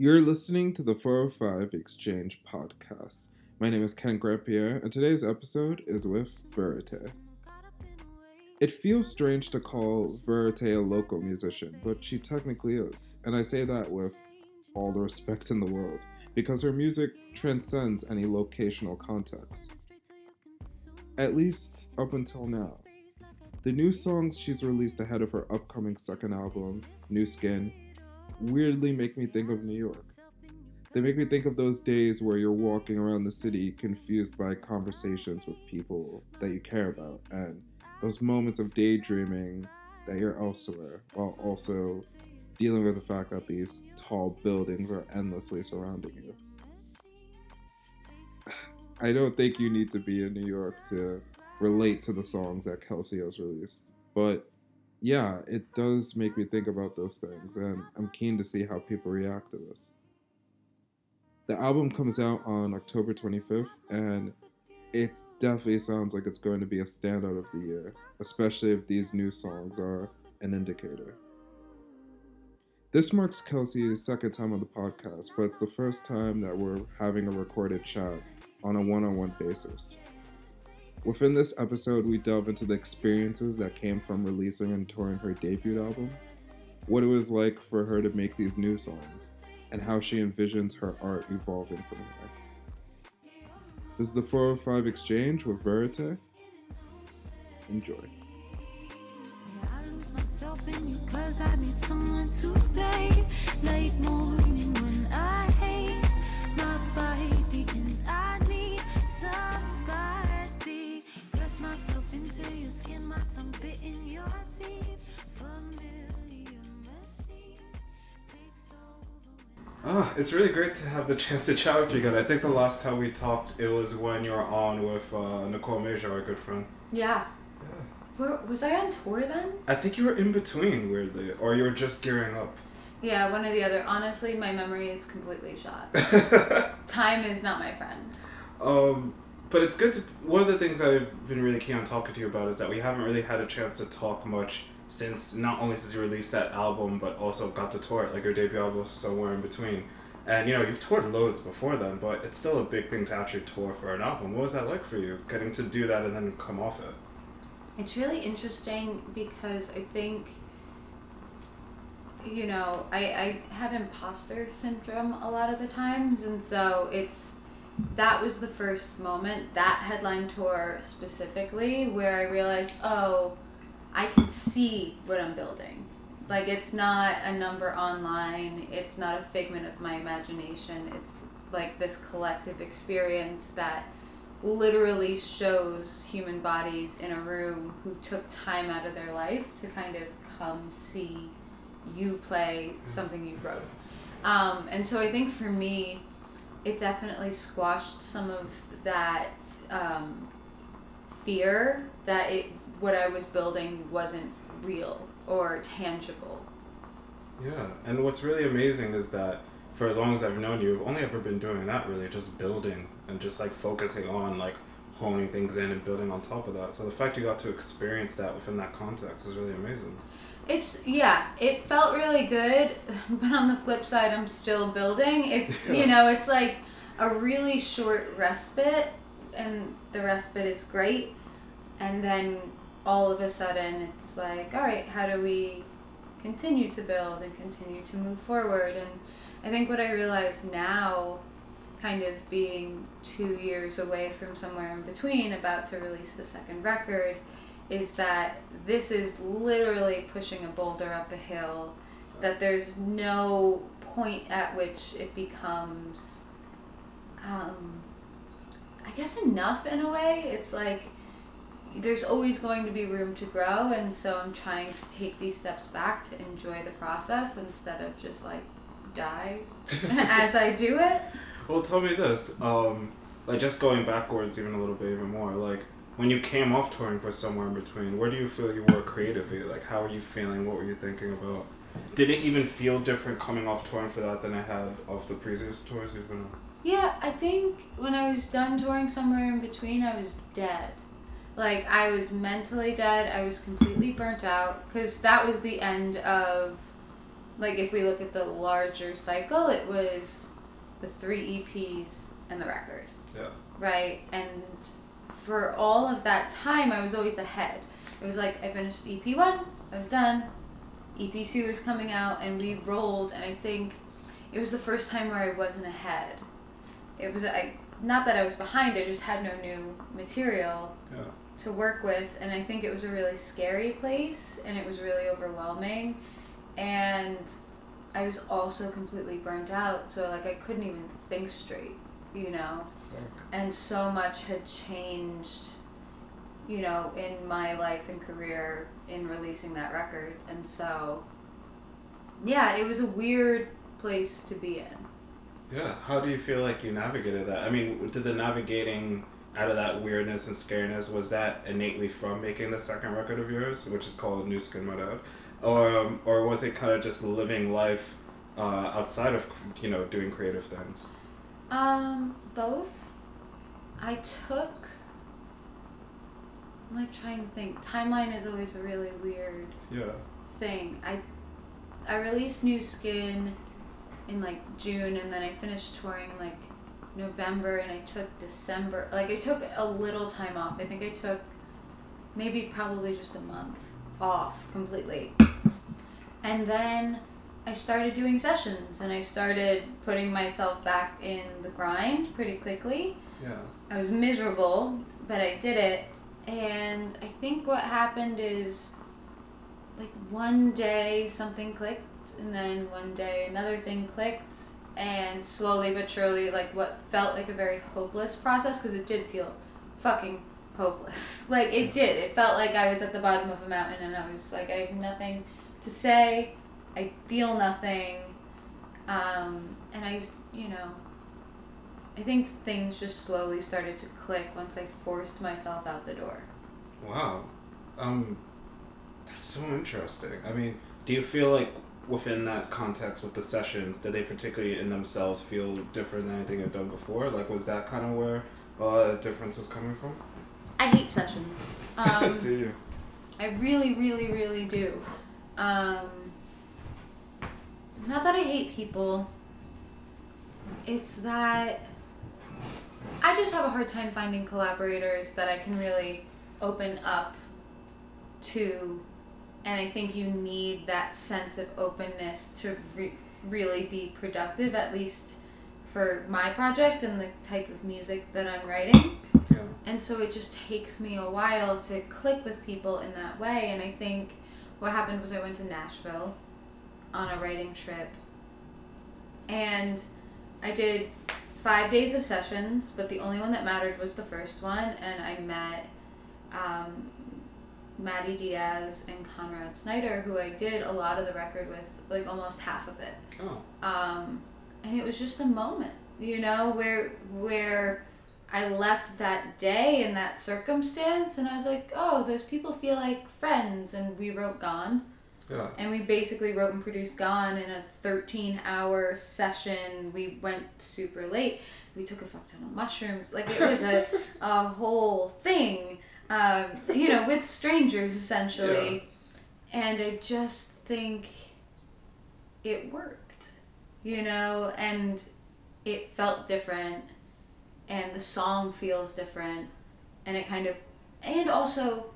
You're listening to the 405 Exchange podcast. My name is Ken Grand-Pierre, and today's episode is with Verite. It feels strange to call Verite a local musician, but she technically is, and I say that with all the respect in the world, because her music transcends any locational context. At least up until now. The new songs she's released ahead of her upcoming second album, New Skin, weirdly make me think of New York. They make me think of those days where you're walking around the city confused by conversations with people that you care about, and those moments of daydreaming that you're elsewhere, while also dealing with the fact that these tall buildings are endlessly surrounding you. I don't think you need to be in New York to relate to the songs that Kelsey has released, but yeah, it does make me think about those things, and I'm keen to see how people react to this. The album comes out on October 25th, and it definitely sounds like it's going to be a standout of the year, especially if these new songs are an indicator. This marks Kelsey's second time on the podcast, but it's the first time that we're having a recorded chat on a one on one basis. Within this episode, we delve into the experiences that came from releasing and touring her debut album, what it was like for her to make these new songs, and how she envisions her art evolving from here. This is the 405 Exchange with Verite. Enjoy. Oh, it's really great to have the chance to chat with you again. I think the last time we talked, it was when you were on with uh, Nicole Major, our good friend. Yeah. Where, was I on tour then? I think you were in between, weirdly, or you were just gearing up. Yeah, one or the other. Honestly, my memory is completely shot. Time is not my friend. Um, but it's good to. One of the things I've been really keen on talking to you about is that we haven't really had a chance to talk much since not only since you released that album, but also got to tour it, like your debut album, somewhere in between. And you know, you've toured loads before then, but it's still a big thing to actually tour for an album. What was that like for you, getting to do that and then come off it? It's really interesting because I think, you know, I, I have imposter syndrome a lot of the times, and so it's that was the first moment, that headline tour specifically, where I realized, oh, I can see what I'm building. Like it's not a number online. It's not a figment of my imagination. It's like this collective experience that literally shows human bodies in a room who took time out of their life to kind of come see you play something you wrote. Um, and so I think for me, it definitely squashed some of that um, fear that it what I was building wasn't real or tangible. Yeah, and what's really amazing is that for as long as I've known you, you've only ever been doing that really, just building and just like focusing on like honing things in and building on top of that. So the fact you got to experience that within that context is really amazing. It's yeah, it felt really good, but on the flip side, I'm still building. It's you know, it's like a really short respite, and the respite is great, and then all of a sudden it's like, all right, how do we continue to build and continue to move forward? And I think what I realize now, kind of being two years away from somewhere in between, about to release the second record, is that this is literally pushing a boulder up a hill, that there's no point at which it becomes, um, I guess, enough in a way. It's like, there's always going to be room to grow and so i'm trying to take these steps back to enjoy the process instead of just like die as i do it well tell me this um, like just going backwards even a little bit even more like when you came off touring for somewhere in between where do you feel you were creatively like how are you feeling what were you thinking about did it even feel different coming off touring for that than I had off the previous tours you've been on yeah i think when i was done touring somewhere in between i was dead like I was mentally dead. I was completely burnt out because that was the end of like if we look at the larger cycle, it was the three EPs and the record. Yeah. Right? And for all of that time, I was always ahead. It was like I finished EP one, I was done. EP two was coming out, and we rolled. And I think it was the first time where I wasn't ahead. It was I not that I was behind. I just had no new material Yeah. to work with, and I think it was a really scary place, and it was really overwhelming, and I was also completely burnt out. So like I couldn't even think straight, you know and so much had changed you know in my life and career in releasing that record and so yeah it was a weird place to be in Yeah. How do you feel like you navigated that? I mean, did the navigating out of that weirdness and scariness was that innately from making the second record of yours, which is called New Skin Out, or um, or was it kind of just living life uh, outside of you know doing creative things? um both i took i'm like trying to think timeline is always a really weird Yeah. thing. I I released New Skin in like June and then I finished touring like November and I took December like I took a little time off. I think I took maybe probably just a month off completely. And then I started doing sessions and I started putting myself back in the grind pretty quickly. Yeah. I was miserable, but I did it. And I think what happened is like one day something clicked, and then one day another thing clicked, and slowly but surely, like what felt like a very hopeless process, because it did feel fucking hopeless. like it did. It felt like I was at the bottom of a mountain, and I was like, I have nothing to say. I feel nothing. Um, and I, you know, I think things just slowly started to click once I forced myself out the door. Wow. Um, that's so interesting. I mean, do you feel like within that context with the sessions, did they particularly in themselves feel different than anything you've done before? Like, was that kind of where uh, difference was coming from? I hate sessions. Um, do you? I really, really, really do. Um, not that I hate people. It's that I just have a hard time finding collaborators that I can really open up to, and I think you need that sense of openness to re- really be productive, at least for my project and the type of music that I'm writing. Yeah. And so it just takes me a while to click with people in that way. And I think what happened was I went to Nashville on a writing trip. And I did five days of sessions, but the only one that mattered was the first one. And I met um, Madi Diaz and Konrad Snyder, who I did a lot of the record with, like almost half of it Oh. um, and it was just a moment, you know, where where I left that day in that circumstance, and I was like, oh, those people feel like friends, and we wrote Gone, Yeah. and we basically wrote and produced Gone in a thirteen hour session. We went super late. We took a fuck ton of mushrooms. Like it was a a whole thing, um, you know, with strangers essentially, and I just think it worked, you know, and it felt different, and the song feels different, and it kind of, and also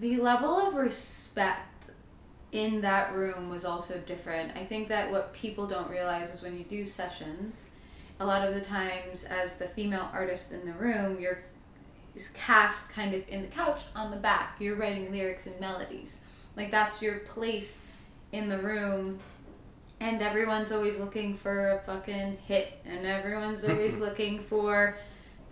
the level of respect in that room was also different. I think that what people don't realize is when you do sessions, a lot of the times as the female artist in the room, you're cast kind of in the couch on the back. You're writing lyrics and melodies. Like that's your place in the room and everyone's always looking for a fucking hit and everyone's always looking for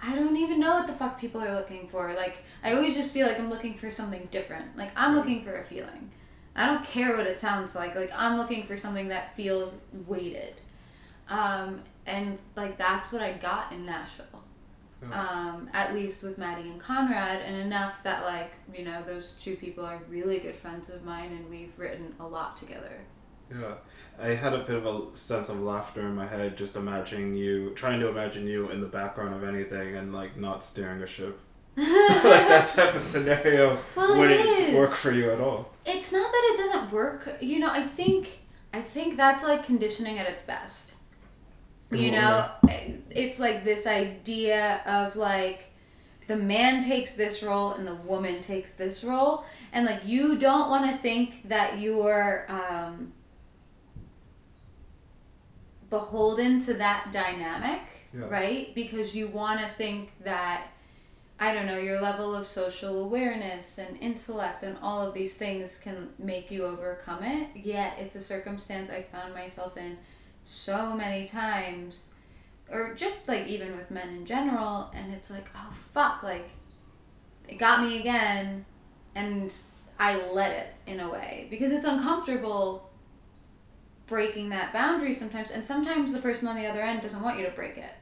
I don't even know what the fuck people are looking for. Like I always just feel like I'm looking for something different. Like I'm looking for a feeling. I don't care what it sounds like. Like I'm looking for something that feels weighted. Um, and like that's what I got in Nashville. Um, at least with Madi and Konrad, and enough that like you know those two people are really good friends of mine, and we've written a lot together. Yeah, I had a bit of a sense of laughter in my head just imagining you, trying to imagine you in the background of anything and like not steering a ship. like that type of scenario Well, wouldn't work for you at all. It's not that it doesn't work. You know, I think I think that's like conditioning at its best. You In know, it's like this idea of like the man takes this role and the woman takes this role, and like you don't want to think that you're um, beholden to that dynamic, Yeah. right? Because you want to think that I don't know, your level of social awareness and intellect and all of these things can make you overcome it. Yet it's a circumstance I found myself in so many times, or just like even with men in general, and it's like, oh fuck, like it got me again, and I let it in a way because it's uncomfortable breaking that boundary sometimes, and sometimes the person on the other end doesn't want you to break it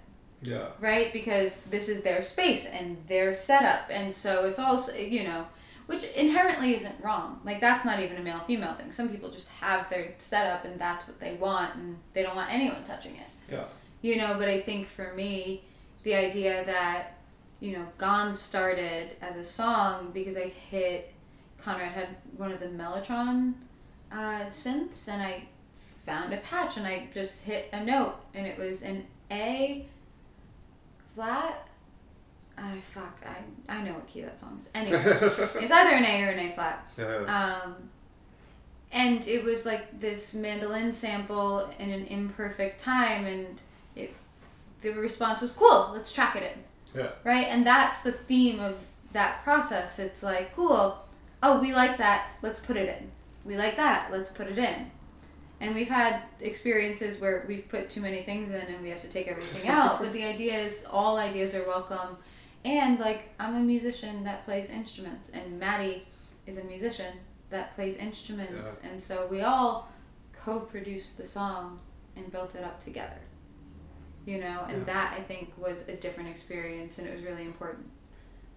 Yeah. right? Because this is their space and their setup, and so it's also you know, which inherently isn't wrong. Like that's not even a male female thing. Some people just have their setup and that's what they want, and they don't want anyone touching it. Yeah. You know, but I think for me, the idea that you know, Gone started as a song because I hit Konrad had one of the Mellotron uh, synths, and I found a patch, and I just hit a note, and it was an A flat. I fuck. I I know what key that song is. Anyway, it's either an A or an A flat. yeah. Um, and it was like this mandolin sample in an imperfect time, and it the response was cool. Let's track it in. Yeah. Right, and that's the theme of that process. It's like cool. Oh, we like that. Let's put it in. We like that. Let's put it in. And we've had experiences where we've put too many things in and we have to take everything out. But the idea is all ideas are welcome. And like I'm a musician that plays instruments, and Madi is a musician that plays instruments, and so we all co-produced the song and built it up together. You know, and Yeah. that I think was a different experience, and it was really important.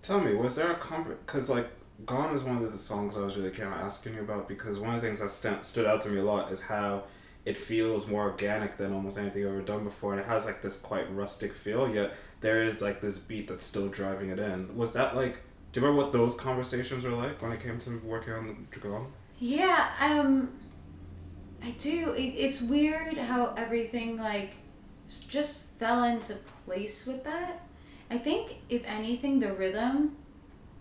Tell me, was there a comp? Because like "Gone" is one of the songs I was really kind of asking you about because one of the things that st- stood out to me a lot is how it feels more organic than almost anything I've ever done before, and it has like this quite rustic feel. Yet there is like this beat that's still driving it in. Was that like? Do you remember what those conversations were like when it came to working on the "Gone"? Yeah, um, I do. It, it's weird how everything like just fell into place with that. I think if anything, the rhythm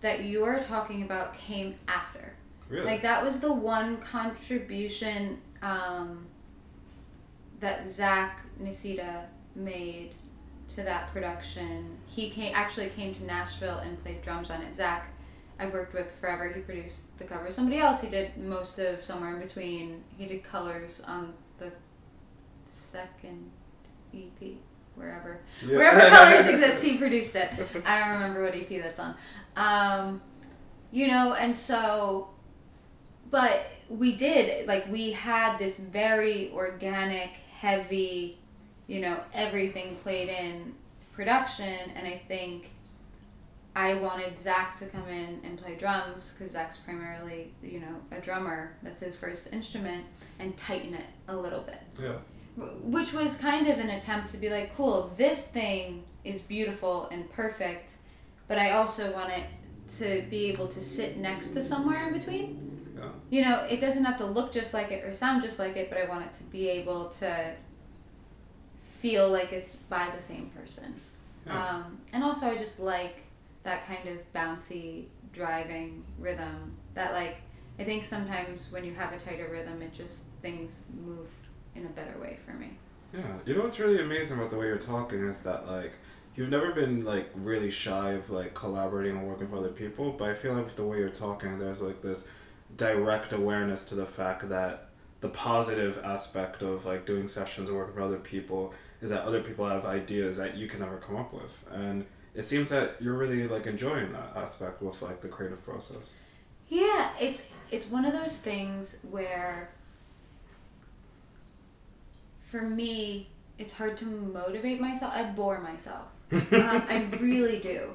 that you are talking about came after. Really? Like that was the one contribution um, that Zach Nicita made to that production. He came actually came to Nashville and played drums on it. Zach, I've worked with forever. He produced the cover. Somebody else he did most of somewhere in between. He did colors on the second EP, wherever. Yeah. wherever colors exist he produced it. I don't remember what ep that's on. Um, you know and so but we did like we had this very organic heavy you know everything played in production and i think i wanted zach to come in and play drums because zach's primarily you know a drummer. That's his first instrument and tighten it a little bit. Yeah. Which was kind of an attempt to be like, cool, this thing is beautiful and perfect, but I also want it to be able to sit next to somewhere in between. Yeah. You know, it doesn't have to look just like it or sound just like it, but I want it to be able to feel like it's by the same person. Yeah. Um, and also, I just like that kind of bouncy driving rhythm. That like, I think sometimes when you have a tighter rhythm, it just things move in a better way for me. Yeah, you know what's really amazing about the way you're talking is that like you've never been like really shy of like collaborating and working with other people, but I feel like with the way you're talking, there's like this direct awareness to the fact that the positive aspect of like doing sessions and working with other people is that other people have ideas that you can never come up with, and it seems that you're really like enjoying that aspect with like the creative process. Yeah, it's it's one of those things where for me it's hard to motivate myself. I bore myself. Um, I really do.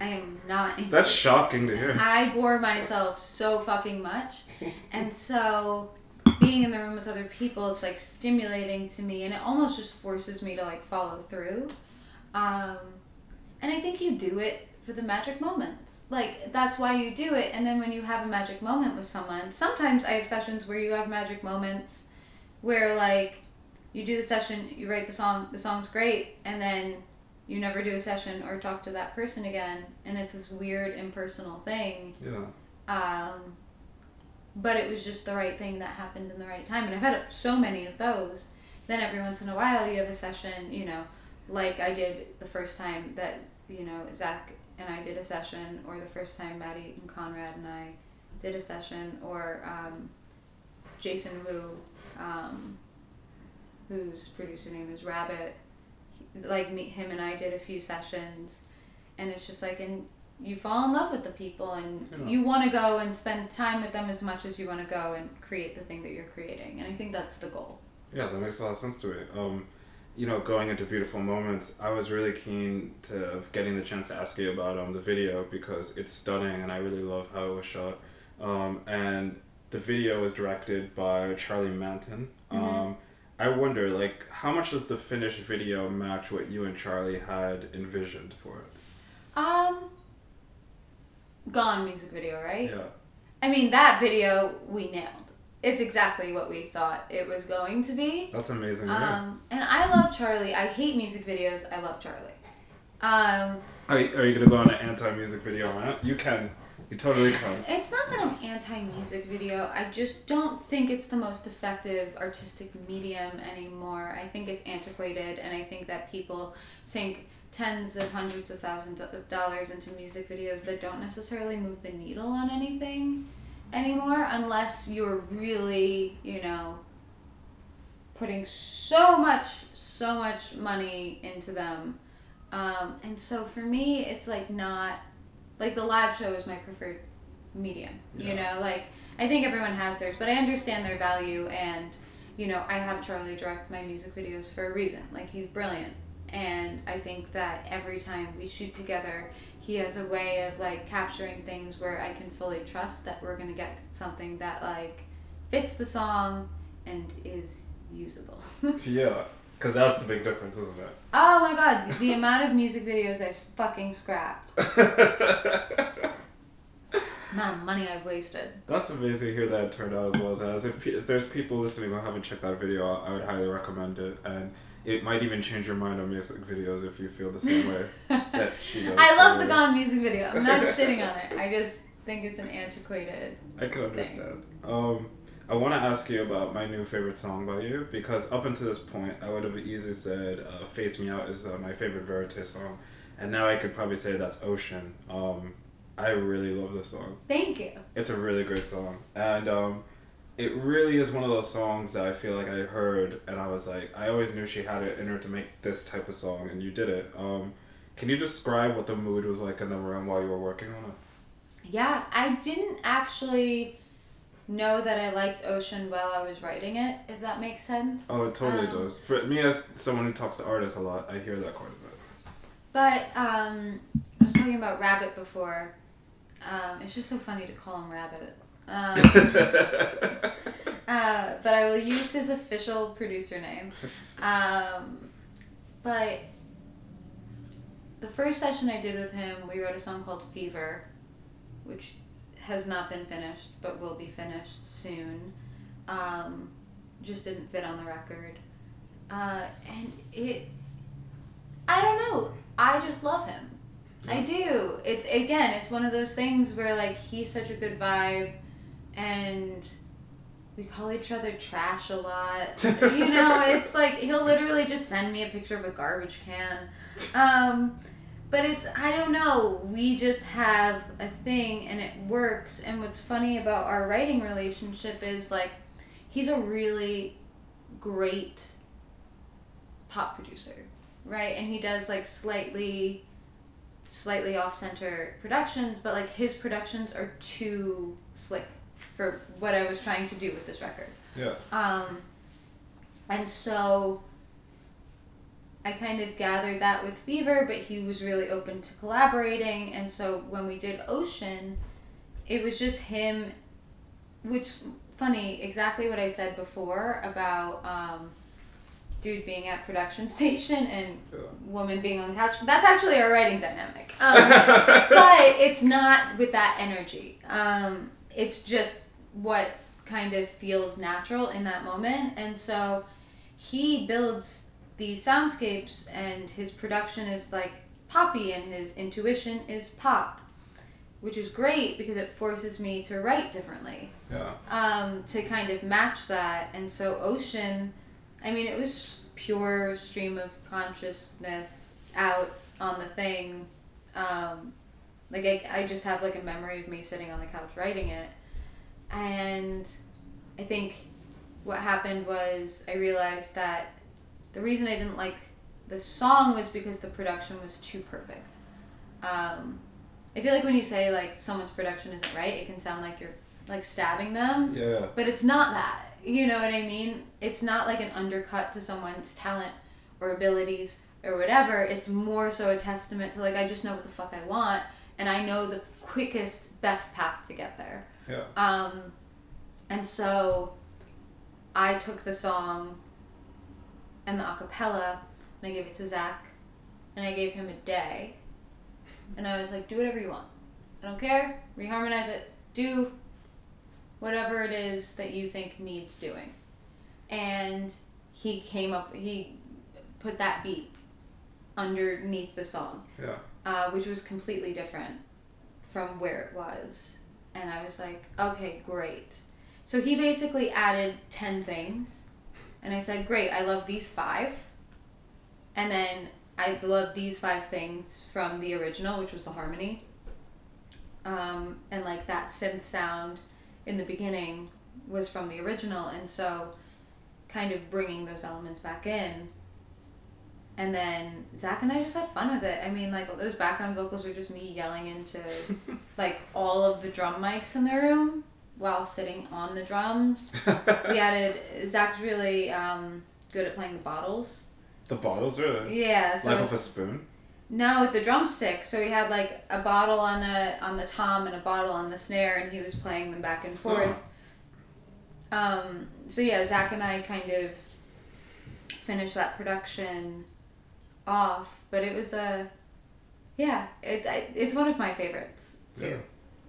I am not. That's shocking to hear. I bore myself so fucking much, and so being in the room with other people, it's like stimulating to me, and it almost just forces me to like follow through. Um, and I think you do it for the magic moments. Like that's why you do it. And then when you have a magic moment with someone, sometimes I have sessions where you have magic moments where like you do the session, you write the song, the song's great, and then you never do a session or talk to that person again, and it's this weird impersonal thing. Yeah. Um, but it was just the right thing that happened in the right time, and I've had so many of those. Then every once in a while, you have a session, you know, like I did the first time that you know Zach and I did a session, or the first time Madi and Konrad and I did a session, or um, Jason Wu, um, whose producer name is Rabbit. He, like me, him and I did a few sessions, and it's just like, and you fall in love with the people, and Yeah. you want to go and spend time with them as much as you want to go and create the thing that you're creating, and I think that's the goal. Yeah, that makes a lot of sense to me. Um, you know, going into beautiful moments, I was really keen to of getting the chance to ask you about um the video because it's stunning and I really love how it was shot. Um, and the video was directed by Charlie Manton. Um, I wonder, like, how much does the finished video match what you and Charlie had envisioned for it? Um, Gone music video, right? Yeah. I mean, that video we nailed. It's exactly what we thought it was going to be. That's amazing. yeah. Um, and I love Charlie. I hate music videos. I love Charlie. Um, Are, you- are you gonna go on an anti-music video rant? You can. You totally can. it's not that I'm anti music video. I just don't think it's the most effective artistic medium anymore. I think it's antiquated, and I think that people sink tens of hundreds of thousands of dollars into music videos that don't necessarily move the needle on anything anymore unless you're really, you know, putting so much, so much money into them. Um, and so for me, it's like not like the live show is my preferred medium. You know, like I think everyone has theirs, but I understand their value and you know, I have Charlie direct my music videos for a reason. Like he's brilliant. And I think that every time we shoot together, he has a way of like capturing things where I can fully trust that we're gonna get something that like fits the song and is usable. Yeah, because that's the big difference, isn't it? oh my god, the amount of music videos I've fucking scrapped. amount of money I've wasted. That's amazing to hear that it turned out as well as it has. If, pe- if there's people listening who haven't checked that video out, I would highly recommend it. And it might even change your mind on music videos if you feel the same way that she does. I love the Gone music video. I'm not shitting on it. I just think it's an antiquated. I can understand. Um, I want to ask you about my new favorite song by you because up until this point, I would have easily said uh, "Phase Me Out" is uh, my favorite Verite song, and now I could probably say that's "Ocean." Um, I really love this song. Thank you. It's a really great song, and um, it really is one of those songs that I feel like I heard, and I was like, I always knew she had it in her to make this type of song, and you did it. Um, can you describe what the mood was like in the room while you were working on it? Yeah, I didn't actually know that I liked Ocean while I was writing it, if that makes sense. Oh, it totally Um, does. For me, as someone who talks to artists a lot, I hear that quite a bit. But um, I was talking about Rabbit before. Um, it's just so funny to call him Rabbit. Um, uh, but I will use his official producer name. Um, but the first session I did with him, we wrote a song called Fever, which has not been finished, but will be finished soon. Um, just didn't fit on the record. Uh, and it, I don't know. I just love him. I do. It's again, it's one of those things where like he's such a good vibe, and we call each other trash a lot. you know, it's like he'll literally just send me a picture of a garbage can. Um, but it's I don't know. We just have a thing and it works. And what's funny about our writing relationship is like he's a really great pop producer, right? And he does like slightly slightly off center productions, but like his productions are too slick for what I was trying to do with this record. yeah. Um, and so I kind of gathered that with Fever, but he was really open to collaborating. And so when we did Ocean, it was just him, which, funny, exactly what I said before about um, dude being at production station and Yeah. woman being on couch. That's actually our writing dynamic. Um, but it's not with that energy. Um, it's just what kind of feels natural in that moment. And so he builds these soundscapes and his production is like poppy and his intuition is pop, which is great because it forces me to write differently. Yeah. Um, to kind of match that. And so Ocean, I mean, it was pure stream of consciousness out on the thing. Um, like I, I just have like a memory of me sitting on the couch writing it. And I think what happened was I realized that the reason I didn't like the song was because the production was too perfect. Um, I feel like when you say like someone's production isn't right, it can sound like you're like stabbing them, Yeah. but it's not that. You know what I mean? It's not like an undercut to someone's talent or abilities or whatever. It's more so a testament to like I just know what the fuck I want and I know the quickest best path to get there. Yeah. Um, and so I took the song and the acapella and I gave it to Zach and I gave him a day. And I was like, do whatever you want. I don't care. Reharmonize it. Do whatever it is that you think needs doing. And he came up, he put that beat underneath the song Yeah. uh, which was completely different from where it was. And I was like, okay, great. So he basically added 10 things. And I said, great, I love these five. And then I love these five things from the original, which was the harmony. Um, and like that synth sound in the beginning was from the original. And so kind of bringing those elements back in and then Zach and I just had fun with it. I mean, like those background vocals were just me yelling into like all of the drum mics in the room while sitting on the drums. we added Zach's really um, good at playing the bottles. the bottles really. Yeah, so like with a spoon. no, with the drumstick. So he had like a bottle on the on the tom and a bottle on the snare, and he was playing them back and forth. Um, so yeah, Zach and I kind of finished that production off, but it was a yeah, it, I, it's one of my favorites Yeah. too.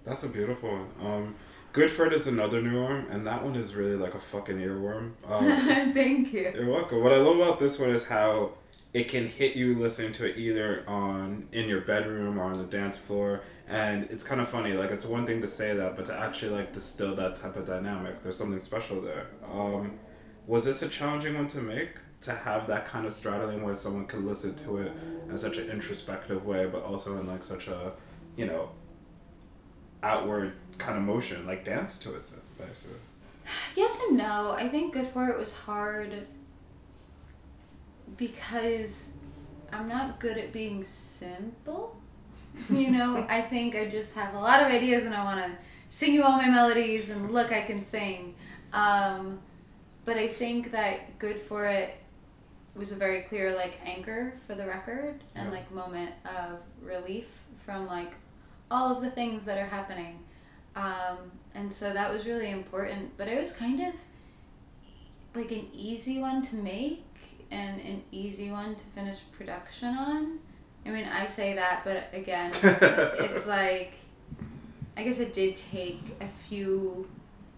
That's a beautiful one. Um, Good For It is another new one, and that one is really like a fucking earworm. Um, Thank you. You're welcome. What I love about this one is how it can hit you listening to it either on in your bedroom or on the dance floor. And it's kind of funny, like it's one thing to say that, but to actually like distill that type of dynamic, there's something special there. Um, was this a challenging one to make? To have that kind of straddling where someone could listen to it in such an introspective way, but also in like such a, you know, outward kind of motion, like dance to it, basically. Yes and no. I think Good For It was hard because I'm not good at being simple. You know, I think I just have a lot of ideas and I want to sing you all my melodies and look, I can sing. Um, but I think that Good For It was a very clear like anchor for the record and Yeah. like moment of relief from like all of the things that are happening. Um, and so that was really important. But it was kind of like an easy one to make and an easy one to finish production on. I mean, I say that, but again, it's, it's like I guess it did take a few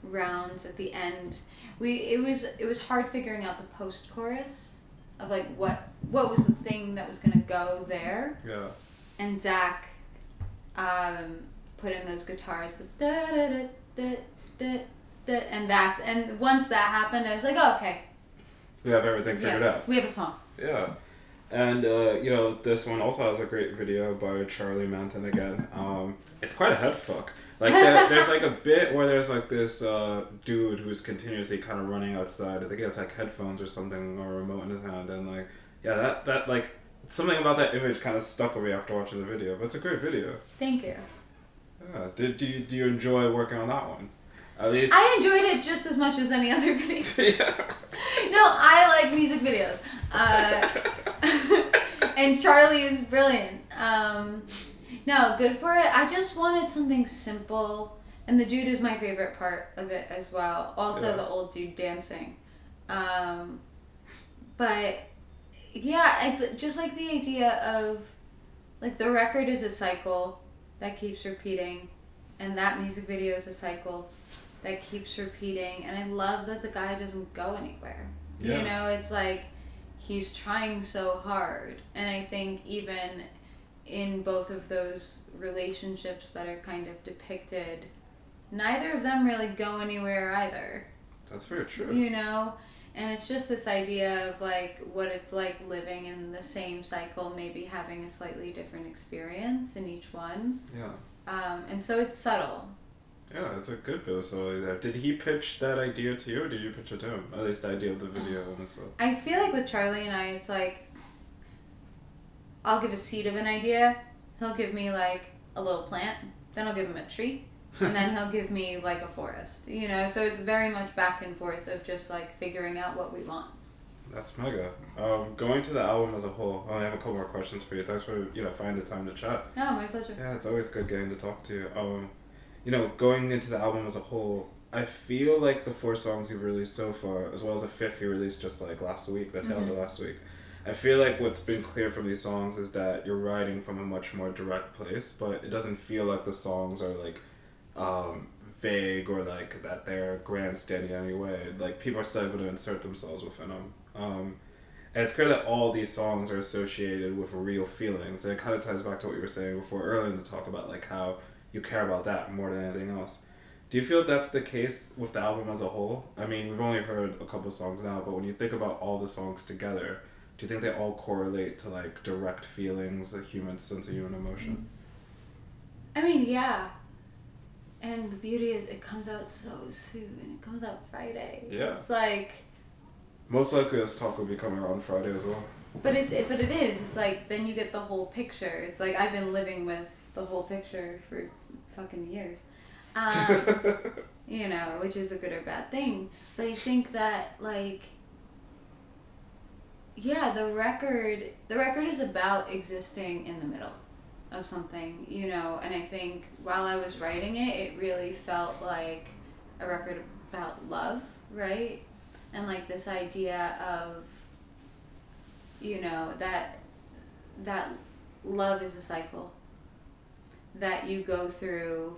rounds at the end. We it was it was hard figuring out the post chorus of like what what was the thing that was gonna go there Yeah. and Zach um, put in those guitars, da da da da da da, and that, and once that happened, I was like, oh, okay, We have everything figured yeah, out. we have a song. Yeah. And uh, you know, this one also has a great video by Charlie Manton again. Um, it's quite a head fuck. Like there, there's like a bit where there's like this uh, dude who's continuously kind of running outside. I think he has like headphones or something or a remote in his hand, and like yeah, that that like something about that image kind of stuck with me after watching the video. But it's a great video. Thank you. Yeah. Did do you, do you enjoy working on that one? At least. I enjoyed it just as much as any other video. yeah. no, I like music videos. Uh, and Charlie is brilliant. Um, no, good for it. I just wanted something simple, and the dude is my favorite part of it as well. Also, Yeah. the old dude dancing. Um, but yeah, I, just like the idea of like the record is a cycle that keeps repeating, and that music video is a cycle that keeps repeating and I love that the guy doesn't go anywhere. Yeah. You know, it's like he's trying so hard. And I think even in both of those relationships that are kind of depicted, neither of them really go anywhere either. That's very true. You know? And it's just this idea of like what it's like living in the same cycle, maybe having a slightly different experience in each one. Yeah. Um, and so it's subtle. Yeah, it's a good bit of subtlety there. Did he pitch that idea to you, or did you pitch it to him? At least the idea of the video and stuff. I feel like with Charlie and I, it's like I'll give a seed of an idea. He'll give me like a little plant. Then I'll give him a tree. And then he'll give me like a forest. You know, so it's very much back and forth of just like figuring out what we want. That's mega. Um, going to the album as a whole, I only have a couple more questions for you. Thanks for you know finding the time to chat. Oh, my pleasure. Yeah, it's always good getting to talk to you. Um, you know, going into the album as a whole, I feel like the four songs you've released so far, as well as the fifth you released just like last week, the tail end of last week. I feel like what's been clear from these songs is that you're writing from a much more direct place, but it doesn't feel like the songs are like um, vague or like that they're grandstanding anyway. Like people are still able to insert themselves within them. Um, and it's clear that all these songs are associated with real feelings, and it kind of ties back to what you were saying before earlier in the talk about like how you care about that more than anything else. Do you feel that's the case with the album as a whole? I mean, we've only heard a couple songs now, but when you think about all the songs together, do you think they all correlate to like direct feelings, a human sense of human emotion? I mean, yeah. And the beauty is, it comes out so soon. It comes out Friday. Yeah. It's like, Most likely, this talk will be coming out on Friday as well. but it, it, but it is. It's like then you get the whole picture. It's like I've been living with the whole picture for fucking years. Um, you know, which is a good or bad thing. But I think that like yeah, the record the record is about existing in the middle of something, you know, and I think while I was writing it, it really felt like a record about love, right? And like this idea of you know, that that love is a cycle that you go through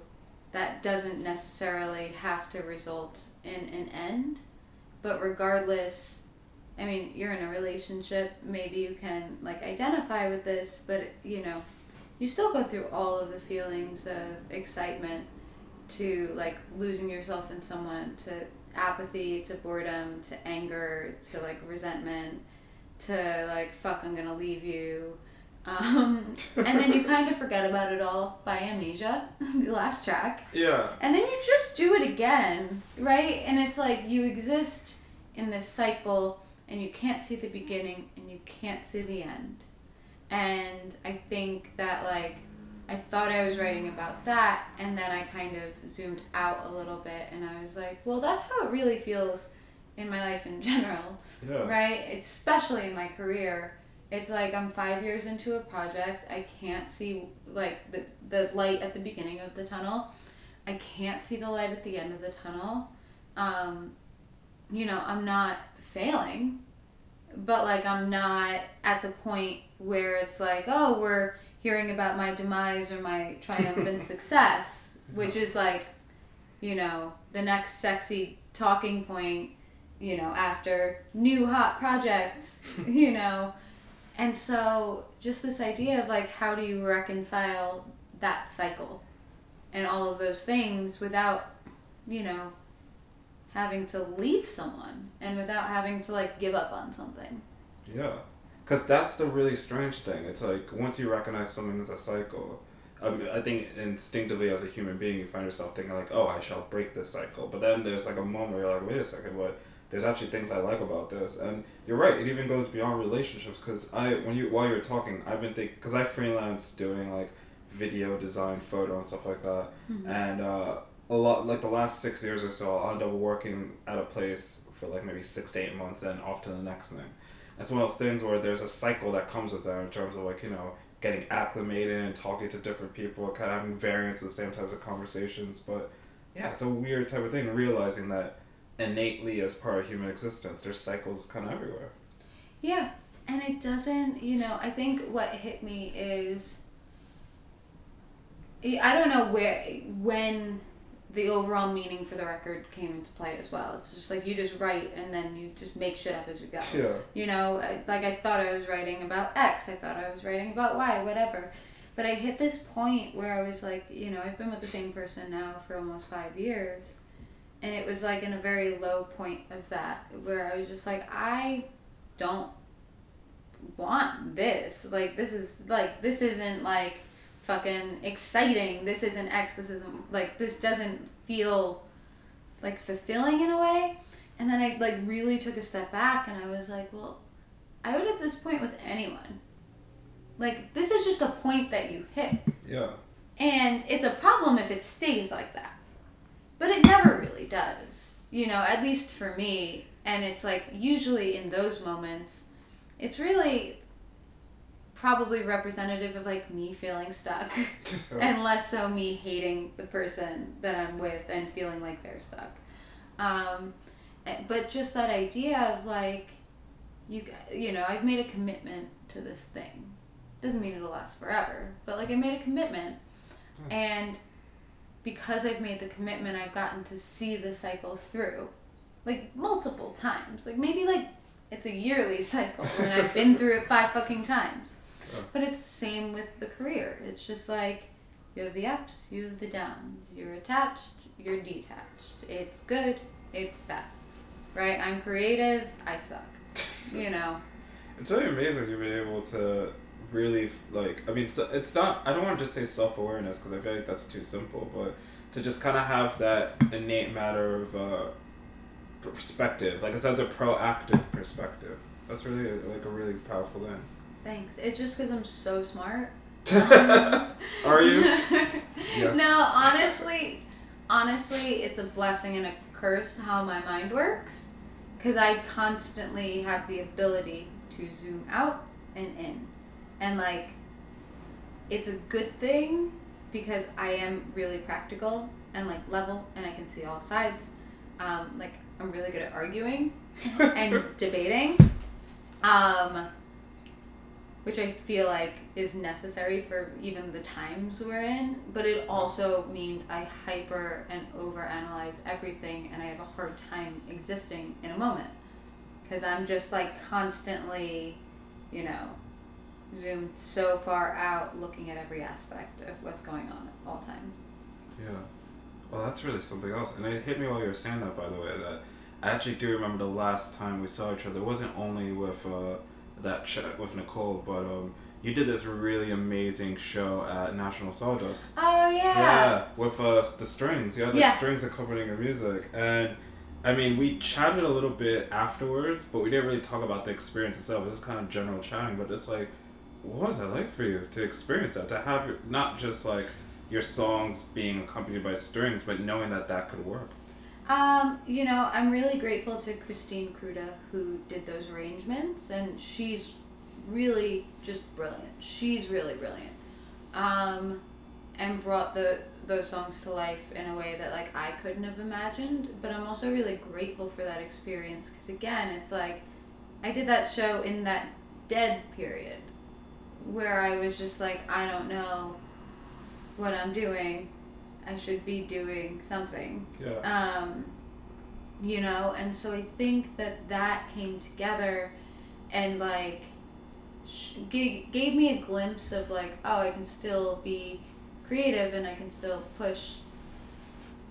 that doesn't necessarily have to result in an end. But regardless, I mean, you're in a relationship, maybe you can like identify with this, but you know, you still go through all of the feelings of excitement to like losing yourself in someone, to apathy, to boredom, to anger, to like resentment, to like fuck, I'm gonna leave you. Um, and then you kind of forget about it all by amnesia, the last track. Yeah. And then you just do it again, right? And it's like you exist in this cycle and you can't see the beginning and you can't see the end. And I think that, like, I thought I was writing about that, and then I kind of zoomed out a little bit and I was like, well, that's how it really feels in my life in general, Yeah. right? Especially in my career. It's like I'm five years into a project. I can't see like the the light at the beginning of the tunnel. I can't see the light at the end of the tunnel. Um, you know, I'm not failing, but like I'm not at the point where it's like, oh, we're hearing about my demise or my triumphant success, which is like, you know, the next sexy talking point, you know, after new hot projects, you know. And so just this idea of like how do you reconcile that cycle and all of those things without, you know, having to leave someone and without having to like give up on something. Yeah, because that's the really strange thing. It's like once you recognize something as a cycle, I, I think instinctively as a human being, you find yourself thinking like, "Oh, I shall break this cycle." But then there's like a moment where you're like, "Wait a second, what?" There's actually things I like about this, and you're right. It even goes beyond relationships. Because I, when you while you were talking, I've been thinking because I freelance doing like video design, photo, and stuff like that, and uh, a lot like the last six years or so, I'll end up working at a place for like maybe six to eight months, and off to the next thing. It's one of those things where there's a cycle that comes with that in terms of like you know getting acclimated and talking to different people, kind of having variants of the same types of conversations. But yeah, it's a weird type of thing. Realizing that innately as part of human existence, there's cycles kind of everywhere. Yeah, and it doesn't, you know, I think what hit me is I don't know where when the overall meaning for the record came into play as well. It's just like you just write and then you just make shit up as you go. Yeah. You know, I- like I thought I was writing about X, I thought I was writing about Y, whatever. But I hit this point where I was like, you know, I've been with the same person now for almost five years. And it was like in a very low point of that where I was just like, I don't want this. Like, this is, like, this isn't like fucking exciting. This isn't X. This isn't, like, this doesn't feel like fulfilling in a way. And then I like really took a step back and I was like, well, I would at this point with anyone. Like this is just a point that you hit. Yeah. And it's a problem if it stays like that. But it never really does. You know, at least for me. And it's like usually in those moments, it's really probably representative of like me feeling stuck and less so me hating the person that I'm with and feeling like they're stuck. Um, eh, but just that idea of like, you you know, I've made a commitment to this thing. Doesn't mean it'll last forever, but like I made a commitment, Hmm. and because I've made the commitment, I've gotten to see the cycle through, like multiple times. Like maybe like it's a yearly cycle, and I've been through it five fucking times. Oh. But it's the same with the career. It's just like you have the ups, you have the downs. You're attached, you're detached. It's good, it's bad. Right? I'm creative, I suck. You know. It's really amazing you've been able to really like. I mean, so it's not. I don't want to just say self awareness because I feel like that's too simple, but to just kind of have that innate matter of uh, perspective, like a sense of proactive perspective. That's really like a really powerful thing. Thanks. It's just because I'm so smart. Are you? Yes. No, honestly, honestly, it's a blessing and a curse how my mind works, because I constantly have the ability to zoom out and in, and like, it's a good thing because I am really practical and like level, and I can see all sides. Um, like I'm really good at arguing and debating. Um, which I feel like is necessary for even the times we're in, but it also means I hyper and overanalyze everything and I have a hard time existing in a moment because I'm just like constantly, you know, zoomed so far out looking at every aspect of what's going on at all times. Yeah. Well, that's really something else. And it hit me while you were saying that, by the way, that I actually do remember the last time we saw each other. It wasn't only with uh, that chat with Nicole, but um, you did this really amazing show at National Sawdust. Oh yeah. Yeah, with uh, the strings. You had like Yeah. strings accompanying your music. And I mean, we chatted a little bit afterwards, but we didn't really talk about the experience itself. It was kind of general chatting, but it's like, what was that like for you to experience that? To have your, not just like your songs being accompanied by strings, but knowing that that could work. Um, you know, I'm really grateful to Christine Kruda who did those arrangements, and she's really just brilliant. She's really brilliant, um, and brought the those songs to life in a way that like I couldn't have imagined. But I'm also really grateful for that experience because again, it's like I did that show in that dead period where I was just like, I don't know what I'm doing. I should be doing something Yeah. um, you know and so i think that that came together and like sh- gave, gave me a glimpse of like oh i can still be creative and i can still push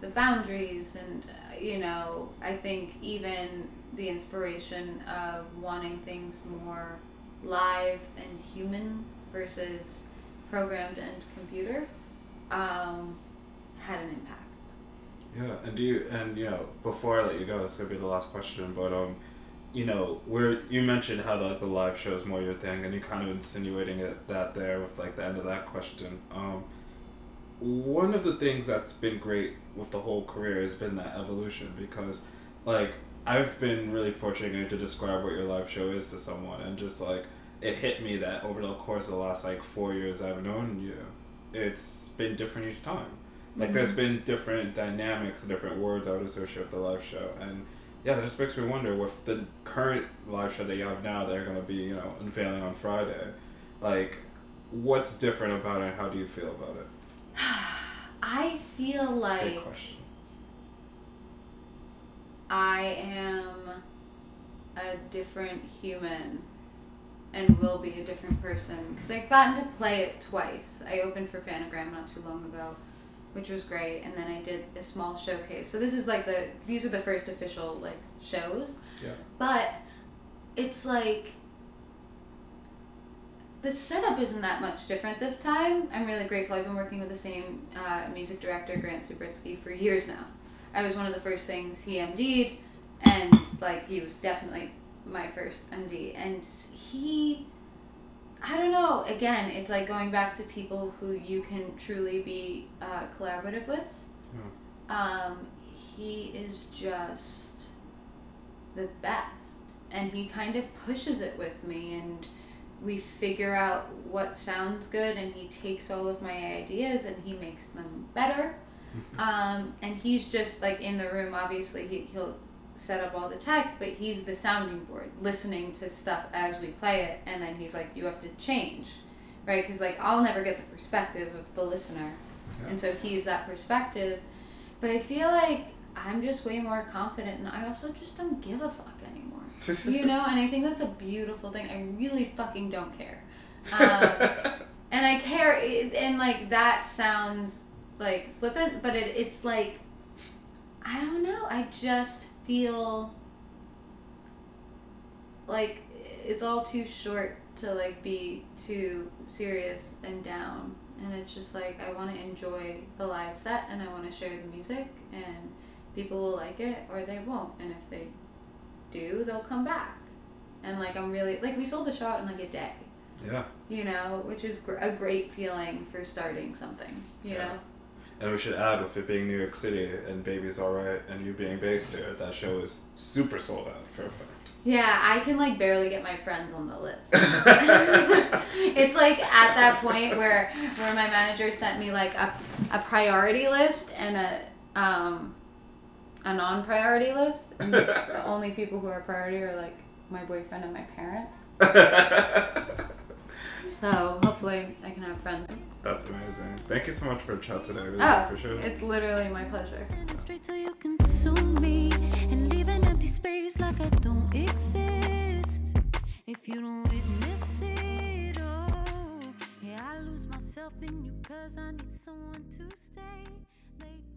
the boundaries and uh, you know i think even the inspiration of wanting things more live and human versus programmed and computer um, had an impact Yeah, and do you and you know before I let you go, this gonna be the last question, but um, you know where you mentioned how like the live show is more your thing, and you kind of insinuating it that there with like the end of that question. Um, one of the things that's been great with the whole career has been that evolution because, like, I've been really fortunate to describe what your live show is to someone, and just like it hit me that over the course of the last like four years I've known you, it's been different each time. Like there's been different dynamics, different words I would associate with the live show, and yeah, that just makes me wonder with the current live show that you have now, they're gonna be you know unveiling on Friday, like what's different about it? and How do you feel about it? I feel like question. I am a different human and will be a different person because I've gotten to play it twice. I opened for Phantogram not too long ago, which was great, and then I did a small showcase. So this is like the these are the first official like shows. Yeah. But it's like the setup isn't that much different this time. I'm really grateful. I've been working with the same uh, music director, Grant Subritsky, for years now. I was one of the first things he MD'd, and like he was definitely my first MD. And he, I don't know. Again, it's like going back to people who you can truly be uh, collaborative with. Um, he is just the best, and he kind of pushes it with me and we figure out what sounds good and he takes all of my ideas and he makes them better um, and he's just like in the room obviously he, he'll set up all the tech but he's the sounding board listening to stuff as we play it and then he's like you have to change right? Because like i'll never get the perspective of the listener. Yeah. and so he's that perspective. But i feel like i'm just way more confident and i also just don't give a fuck anymore you know? And i think that's a beautiful thing. I really fucking don't care. Um, and i care and like that sounds like flippant but it, it's like i don't know. I just feel like it's all too short to like be too serious and down. And it's just like i want to enjoy the live set and i want to share the music and people will like it or they won't. And if they do they'll come back. And like i'm really like we sold the show in like a day. Yeah. you know which is gr- a great feeling for starting something you Yeah. know And we should add, with it being New York City and Baby's Alright and you being based here, that show is super sold out for a fact. yeah i can like barely get my friends on the list. It's like at that point where where my manager sent me like a, a priority list and a um a non-priority list. And the only people who are priority are like my boyfriend and my parents. So hopefully i can have friends That's amazing. Thank you so much for the chat today. I really oh appreciate it. it's literally my pleasure Standing straight till you consume me and leave an empty space like I don't exist. If you don't witness it, oh, yeah, I lose myself in you cause I need someone to stay late.